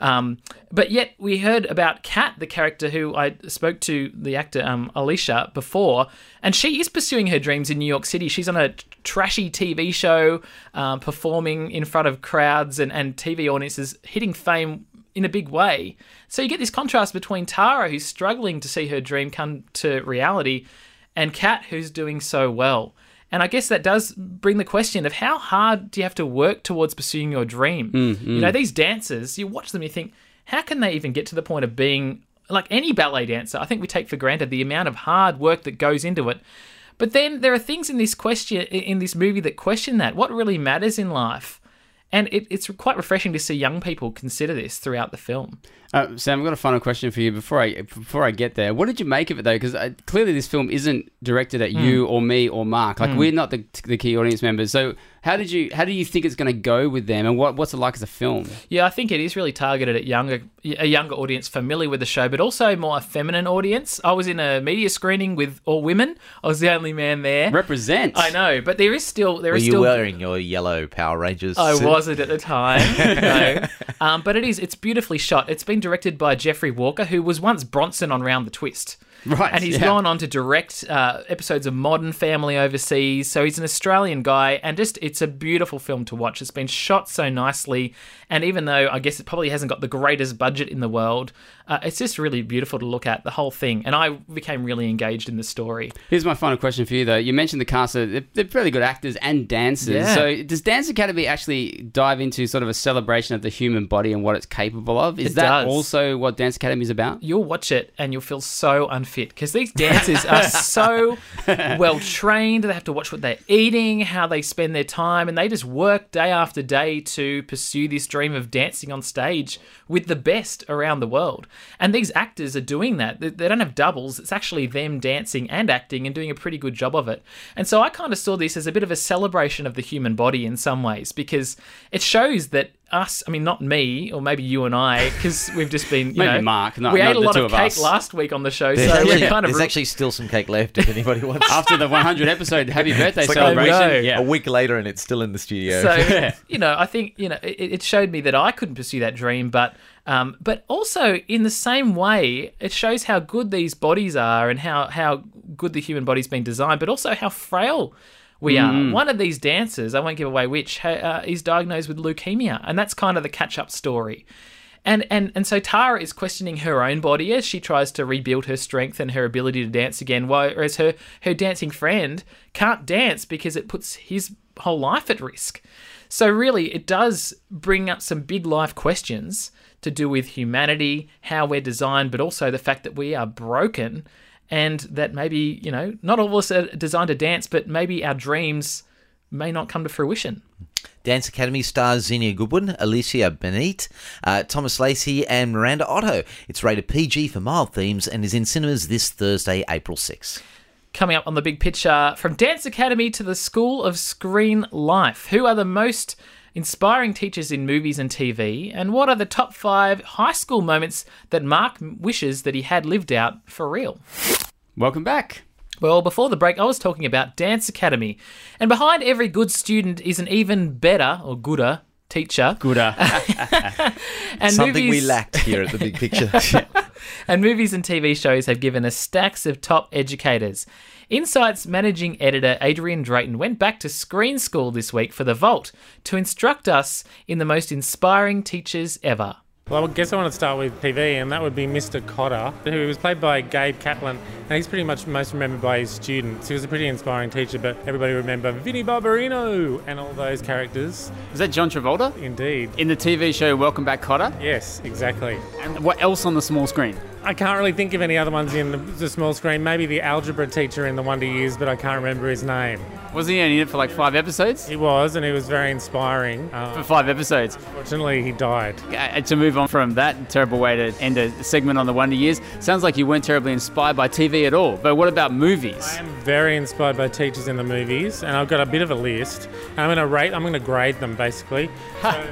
Um, but yet, we heard about Kat, the character who I spoke to, the actor um, Alicia, before, and she is pursuing her dreams in New York City. She's on a trashy TV show, um, performing in front of crowds and, and TV audiences, hitting fame in a big way. So you get this contrast between Tara, who's struggling to see her dream come to reality, and Kat, who's doing so well. And I guess that does bring the question of how hard do you have to work towards pursuing your dream? Mm, You know, these dancers, you watch them, you think, how can they even get to the point of being like any ballet dancer? I think we take for granted the amount of hard work that goes into it. But then there are things in this question in this movie that question that. What really matters in life? And it, it's quite refreshing to see young people consider this throughout the film. Uh, Sam, I've got a final question for you before I before I get there. What did you make of it though? Because uh, clearly this film isn't directed at Mm. you or me or Mark. Like Mm. we're not the, the key audience members. So how did you how do you think it's going to go with them, and what what's it like as a film? Yeah, I think it is really targeted at younger a younger audience familiar with the show, but also more a feminine audience. I was in a media screening with all women. I was the only man there. Represent. I know, but there is still there Were is you still wearing your yellow Power Rangers? I suit? wasn't at the time. no. um, but it is. It's beautifully shot. It's been directed by Jeffrey Walker, who was once Bronson on Round the Twist. Right, And he's yeah. gone on to direct uh, episodes of Modern Family overseas. So he's an Australian guy, and just it's a beautiful film to watch. It's been shot so nicely, and even though I guess it probably hasn't got the greatest budget in the world, uh, it's just really beautiful to look at the whole thing. And I became really engaged in the story. Here's my final question for you though. You mentioned the cast; are, they're, they're fairly good actors and dancers. Yeah. So does Dance Academy actually dive into sort of a celebration of the human body and what it's capable of? Is It that does. also what Dance Academy is about? You'll watch it and you'll feel so unfit because these dancers are so well trained. They have to watch what they're eating, how they spend their time, and they just work day after day to pursue this dream of dancing on stage with the best around the world. And these actors are doing that. They- They don't have doubles, it's actually them dancing and acting and doing a pretty good job of it. And so I kind of saw this as a bit of a celebration of the human body in some ways because it shows that us, I mean, not me, or maybe you and I, because we've just been, you Maybe know, Mark, not- we not ate a lot two of of cake us. last week on the show, There's, so actually, we're kind of there's actually still some cake left if anybody wants. After the 100 episode happy birthday It's like celebration. Yeah. a week later and it's still in the studio. So you know, I think you know it, it showed me that I couldn't pursue that dream, but um, but also in the same way, it shows how good these bodies are and how how good the human body's been designed, but also how frail. We Mm. are. One of these dancers, I won't give away which, uh, is diagnosed with leukemia, and that's kind of the catch-up story. And, and and so Tara is questioning her own body as she tries to rebuild her strength and her ability to dance again, whereas her her dancing friend can't dance because it puts his whole life at risk. So really, it does bring up some big life questions to do with humanity, how we're designed, but also the fact that we are broken, and that maybe you know not all of us are designed to dance, but maybe our dreams may not come to fruition. Dance Academy stars Xenia Goodwin, Alicia Banit, uh, Thomas Lacey, and Miranda Otto. It's rated PG for mild themes and is in cinemas this Thursday, April 6th. Coming up on the big picture, from Dance Academy to the School of Screen Life. Who are the most inspiring teachers in movies and TV? And what are the top five high school moments that Mark wishes that he had lived out for real? Welcome back. Well, before the break, I was talking about Dance Academy. And behind every good student is an even better or gooder teacher. Gooder. Something and we lacked here at the big picture. and movies and TV shows have given us stacks of top educators. Insight's managing editor Adrian Drayton went back to screen school this week for The Vault to instruct us in the most inspiring teachers ever. Well, I guess I want to start with TV, and that would be Mr. Kotter, who was played by Gabe Kaplan, and he's pretty much most remembered by his students. He was a pretty inspiring teacher, but everybody remember Vinnie Barbarino and all those characters. Was that John Travolta? Indeed. In the TV show Welcome Back, Kotter? Yes, exactly. And what else on the small screen? I can't really think of any other ones in the, the small screen. Maybe the algebra teacher in the Wonder Years, but I can't remember his name. Wasn't he only in it for like five episodes? He was, and he was very inspiring. Uh, For five episodes. Unfortunately, he died. Uh, to move on from that terrible way to end a segment on the Wonder Years, sounds like you weren't terribly inspired by TV at all. But what about movies? I am very inspired by teachers in the movies, and I've got a bit of a list. I'm going to rate. I'm going to grade them basically.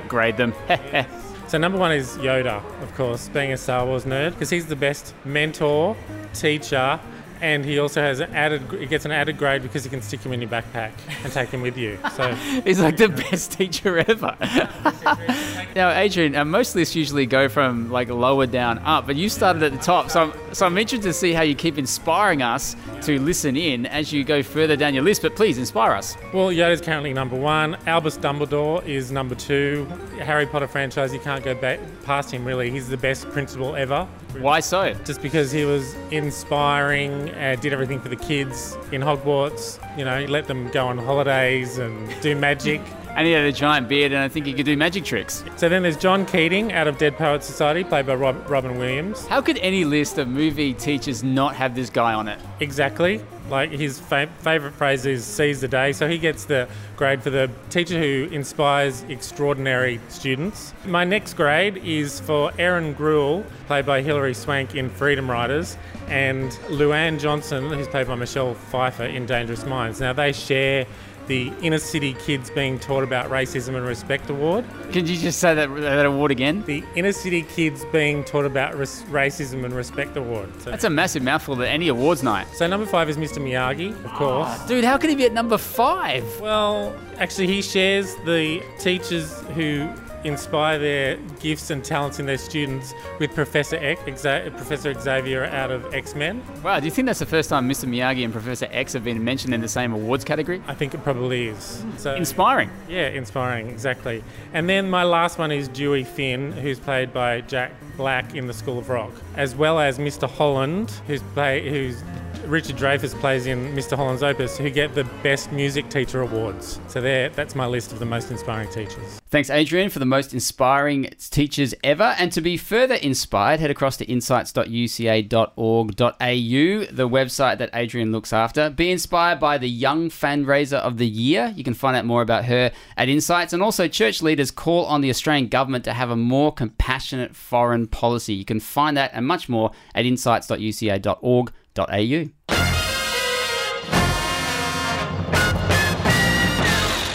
Grade them. So number one is Yoda, of course, being a Star Wars nerd, because he's the best mentor, teacher, and he also has an added. He gets an added grade because he can stick him in your backpack and take him with you. So He's like the best teacher ever. now, Adrian, uh, most lists usually go from like lower down up, but you started at the top. So, I'm, so I'm interested to see how you keep inspiring us to listen in as you go further down your list. But please inspire us. Well, Yoda's currently number one. Albus Dumbledore is number two. Harry Potter franchise, you can't go back past him really. He's the best principal ever. Why so? Just because he was inspiring, uh, did everything for the kids in Hogwarts. You know, he let them go on holidays and do magic. And he had a giant beard, and I think he could do magic tricks. So then there's John Keating out of Dead Poets Society, played by Rob- Robin Williams. How could any list of movie teachers not have this guy on it? Exactly. Like his fa- favourite phrase is seize the day. So he gets the grade for the teacher who inspires extraordinary students. My next grade is for Erin Gruwell, played by Hilary Swank in Freedom Writers, and LouAnne Johnson, who's played by Michelle Pfeiffer in Dangerous Minds. Now they share the inner city kids being taught about racism and respect award. Could you just say that, that award again? The inner city kids being taught about res- racism and respect award. So, That's a massive mouthful at any awards night. so number five is Mr. Miyagi, of ah, course. Dude, how can he be at number five? Well, actually, he shares the teachers who inspire their gifts and talents in their students with Professor X, Professor Xavier out of X Men. Wow, do you think that's the first time Mr. Miyagi and Professor X have been mentioned in the same awards category? I think it probably is. So Inspiring. Yeah, inspiring, exactly. And then my last one is Dewey Finn, who's played by Jack Black in The School of Rock, as well as Mr. Holland, who's play who's Richard Dreyfuss plays in Mr. Holland's Opus, who get the Best Music Teacher awards. So there, that's my list of the most inspiring teachers. Thanks, Adrian, for the most inspiring teachers ever. And to be further inspired, head across to insights.uca.org.au, the website that Adrian looks after. Be inspired by the Young Fundraiser of the Year. You can find out more about her at Insights. And also, church leaders call on the Australian government to have a more compassionate foreign policy. You can find that and much more at insights.uca.org.au.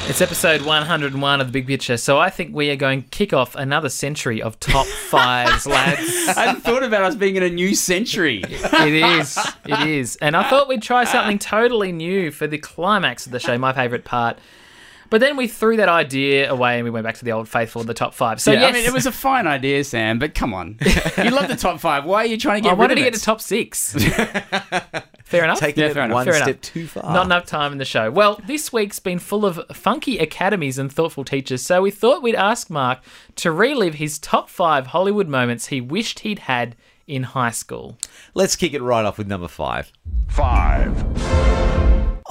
It's episode 101 of The Big Picture, so I think we are going to kick off another century of top fives, lads. I hadn't thought about us being in a new century. It is. It is. And I thought we'd try something totally new for the climax of the show, my favourite part. But then we threw that idea away and we went back to the old faithful of the top five. So, So yeah, yes, I mean, it was a fine idea, Sam, but come on. You love the top five. Why are you trying to get I rid wanted of to it? get to top six. Fair enough. Taking Yeah, it fair enough. one Fair step enough. too far. Not enough time in the show. Well, this week's been full of funky academies and thoughtful teachers, so we thought we'd ask Mark to relive his top five Hollywood moments he wished he'd had in high school. Let's kick it right off with number five. Five.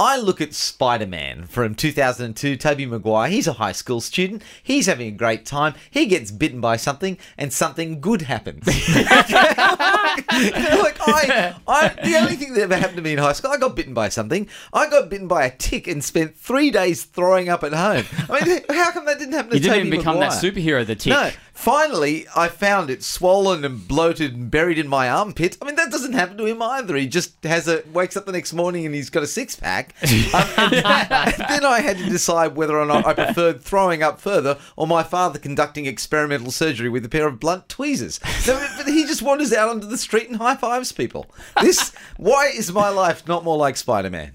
I look at Spider Man from 2002, Tobey Maguire. He's a high school student. He's having a great time. He gets bitten by something, and something good happens. like I, I, the only thing that ever happened to me in high school, I got bitten by something. I got bitten by a tick and spent three days throwing up at home. I mean, how come that didn't happen to You didn't Tobey even become that superhero, the tick. No. Finally, I found it swollen and bloated and buried in my armpit. I mean, that doesn't happen to him either. He just has a wakes up the next morning and he's got a six pack. Um, and then I had to decide whether or not I preferred throwing up further or my father conducting experimental surgery with a pair of blunt tweezers. So, but he just wanders out onto the street and high fives people. This why is my life not more like Spider Man?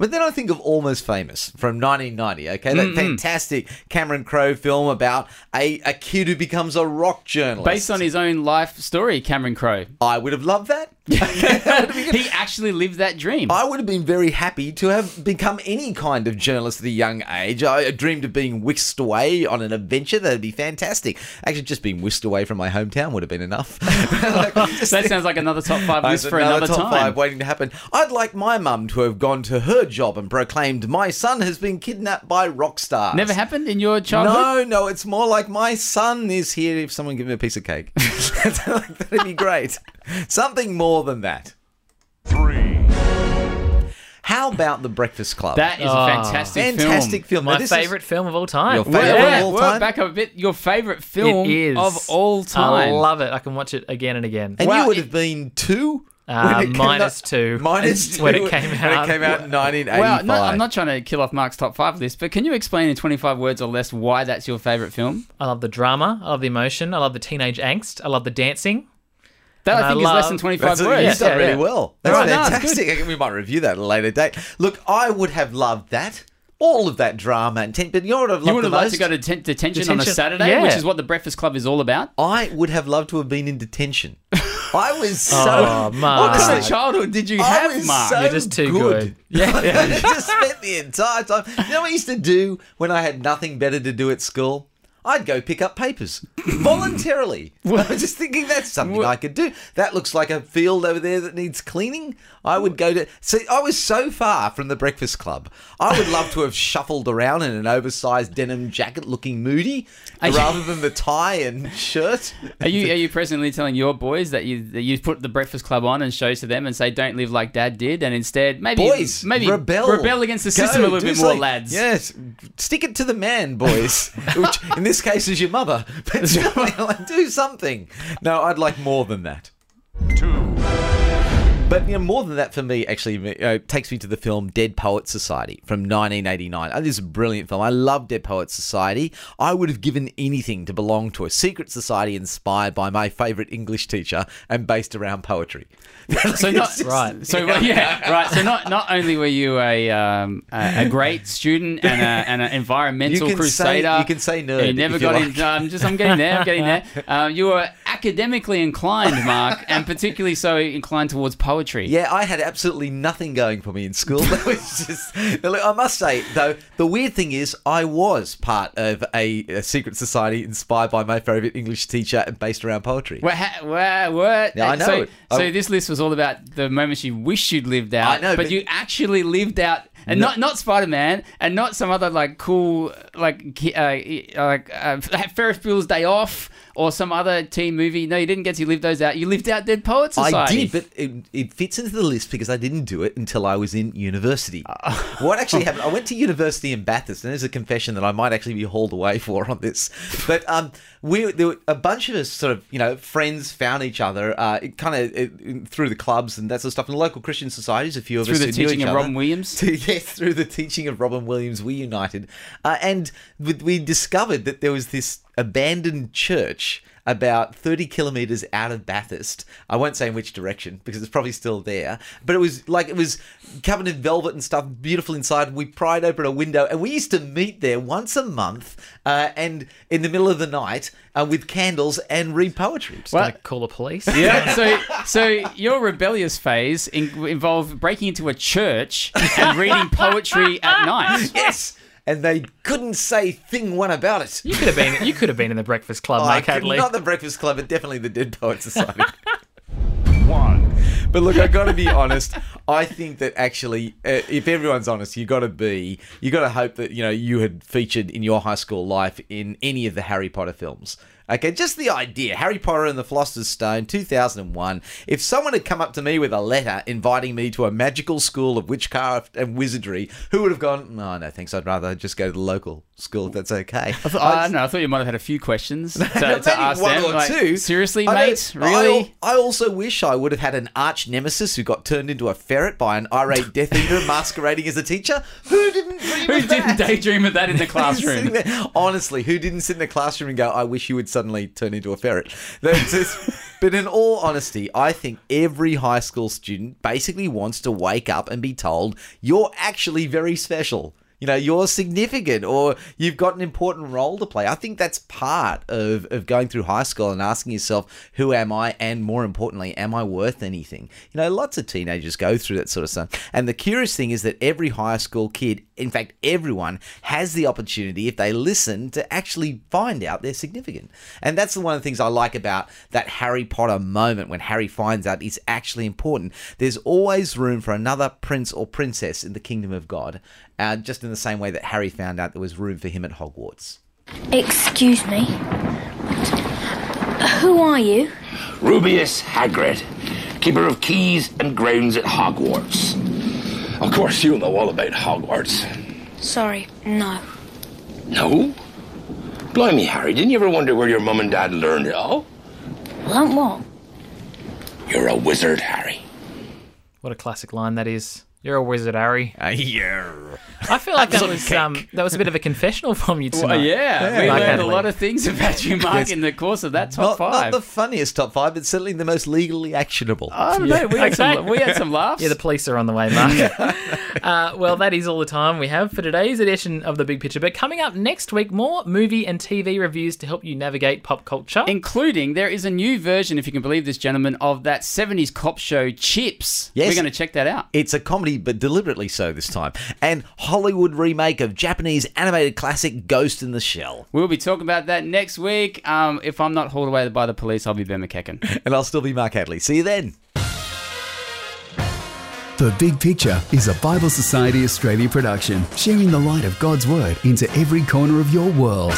But then I think of Almost Famous from 1990, okay? That mm-hmm. fantastic Cameron Crowe film about a, a kid who becomes a rock journalist. Based on his own life story, Cameron Crowe. I would have loved that. he actually lived that dream. I would have been very happy to have become any kind of journalist at a young age. I dreamed of being whisked away on an adventure. That'd be fantastic. Actually, just being whisked away from my hometown would have been enough. that sounds like another top five list for another top time. five waiting to happen. I'd like my mum to have gone to her job and proclaimed, "My son has been kidnapped by rock stars." Never happened in your childhood? No, no, it's more like my son is here. If someone give me a piece of cake, that'd be great. Something more than that. Three. How about The Breakfast Club? That is a ah. fantastic film. fantastic film. Now, My this is- favourite film of all time. Your favourite Yeah, of all work time? back up a bit. Your favourite film it is of all time. I love it. I can watch it again and again. And Well, you would it- have been two. Uh, when it came minus out- two. Minus two When it came When out. it came out in 1985. Well, no, I'm not trying to kill off Mark's top five list, but can you explain in 25 words or less why that's your favourite film? I love the drama. I love the emotion. I love the teenage angst. I love the dancing. That And I I think is less than 25 That's words. You've done Yeah, really yeah. well. That's Right, no, it's fantastic. we might review that at a later date. Look, I would have loved that. All of that drama and ten, but you know what I've loved You would the have liked most? to go to ten- detention, on a Saturday, yeah. which is what the Breakfast Club is all about. I would have loved to have been in detention. I was oh, so. Oh, Mark. What kind of childhood did you I have, was Mark? so You're just too good. Yeah, I just spent the entire time. You know what I used to do when I had nothing better to do at school? I'd go pick up papers voluntarily. I was just thinking that's something I could do. That looks like a field over there that needs cleaning. I would go to. See, I was so far from the Breakfast Club. I would love to have shuffled around in an oversized denim jacket, looking moody, Are you- rather than the tie and shirt. Are you are you presently telling your boys that you that you put the Breakfast Club on and show to them and say don't live like Dad did, and instead maybe boys, maybe rebel, rebel against the Go, system a little bit more, lads. Yes, stick it to the man, boys. Which this case is your mother. But do something. No, I'd like more than that. Two. But you know, more than that for me, actually, uh, takes me to the film Dead Poets Society from 1989. Oh, this is a brilliant film. I love Dead Poets Society. I would have given anything to belong to a secret society inspired by my favourite English teacher and based around poetry. So not just- right. So well, yeah, right. So not not only were you a um, a, a great student and, a, and an environmental You can say- crusader, you can say nerd You never if you got like. in. I'm just I'm getting there. I'm getting there. Um, you were academically inclined, Mark, and particularly so inclined towards poetry. Yeah, I had absolutely nothing going for me in school. That was just. I must say, though, the weird thing is, I was part of a, a secret society inspired by my favourite English teacher and based around poetry. What? ha- What? what? Yeah, I know So, so I- this list was all about the moments you wish you'd lived out. I know, but, but- you actually lived out, and No. not not Spider Man, and not some other like cool like uh, like uh, Ferris Bueller's Day Off or some other teen movie. No, you didn't get to live those out. You lived out Dead Poets Society. I did, but it, it fits into the list because I didn't do it until I was in university. what actually happened? I went to university in Bathurst, and there's a confession that I might actually be hauled away for on this. But um, we there were a bunch of us sort of you know friends found each other, uh, kind of through the clubs and that sort of stuff in local Christian societies. A few of Through us the teaching of. Robin Williams? yes, through the teaching of Robin Williams, we united, uh, and we, we discovered that there was this abandoned church about 30 kilometers out of Bathurst. I won't say in which direction because it's probably still there, but it was like it was covered in velvet and stuff, beautiful inside. We pried open a window and we used to meet there once a month uh, and in the middle of the night uh, with candles and read poetry. Just gonna call the police. Yeah. so, so your rebellious phase in, involved breaking into a church and reading poetry at night. Yes. And they couldn't say thing one about it. You could have been. You could have been in the Breakfast Club, Oh, Mike Hadley. Not the Breakfast Club, but definitely the Dead Poet Society. One. But look, I got to be honest. I think that actually, uh, if everyone's honest, you got to be, you got to hope that you know you had featured in your high school life in any of the Harry Potter films. Okay, just the idea, Harry Potter and the Philosopher's Stone, 2001. If someone had come up to me with a letter inviting me to a magical school of witchcraft and wizardry, who would have gone, no, no, thanks, I'd rather just go to the local school if that's okay. I, thought, I know. I thought you might have had a few questions to, to ask one them. or like, two. Seriously, I mate? don't- I Really? I, also wish I would have had an arch nemesis who got turned into a ferret by an irate Death Eater masquerading as a teacher. Who didn't dream Who of that? didn't daydream of that in the classroom? Honestly, who didn't sit in the classroom and go, I wish you would suddenly turn into a ferret? Just- but in all honesty, I think every high school student basically wants to wake up and be told, you're actually very special. You know, you're significant or you've got an important role to play. I think that's part of, of going through high school and asking yourself, who am I? And more importantly, am I worth anything? You know, lots of teenagers go through that sort of stuff. And the curious thing is that every high school kid, in fact, everyone has the opportunity, if they listen, to actually find out they're significant. And that's one of the things I like about that Harry Potter moment when Harry finds out he's actually important. There's always room for another prince or princess in the kingdom of God, uh, just in the same way that Harry found out there was room for him at Hogwarts. Excuse me. Who are you? Rubeus Hagrid, keeper of keys and grounds at Hogwarts. Of course, you'll know all about Hogwarts. Sorry, no. No? Blimey, Harry, didn't you ever wonder where your mum and dad learned it all? Learnt what? You're a wizard, Harry. What a classic line that is. You're a wizard, Harry. Uh, yeah. I feel like that was um, that was a bit of a confessional from you tonight. Well, yeah, we Mike learned a lot of things about you, Mark, Yes. in the course of that top Not, not the funniest top five, but certainly the most legally actionable. I don't know. We had, some, we had some laughs. Yeah, the police are on the way, Mark. uh, well, that is all the time we have for today's edition of The Big Picture. But coming up next week, more movie and TV reviews to help you navigate pop culture. Including, there is a new version, if you can believe this, gentlemen, of that 70s cop show Chips. Yes. We're going to check that out. It's a comedy, but deliberately so this time. And Hollywood remake of Japanese animated classic Ghost in the Shell. We'll be talking about that next week. Um, if I'm not hauled away by the police, I'll be Ben McEachen. And I'll still be Mark Hadley. See you then. The Big Picture is a Bible Society Australia production, sharing the light of God's Word into every corner of your world.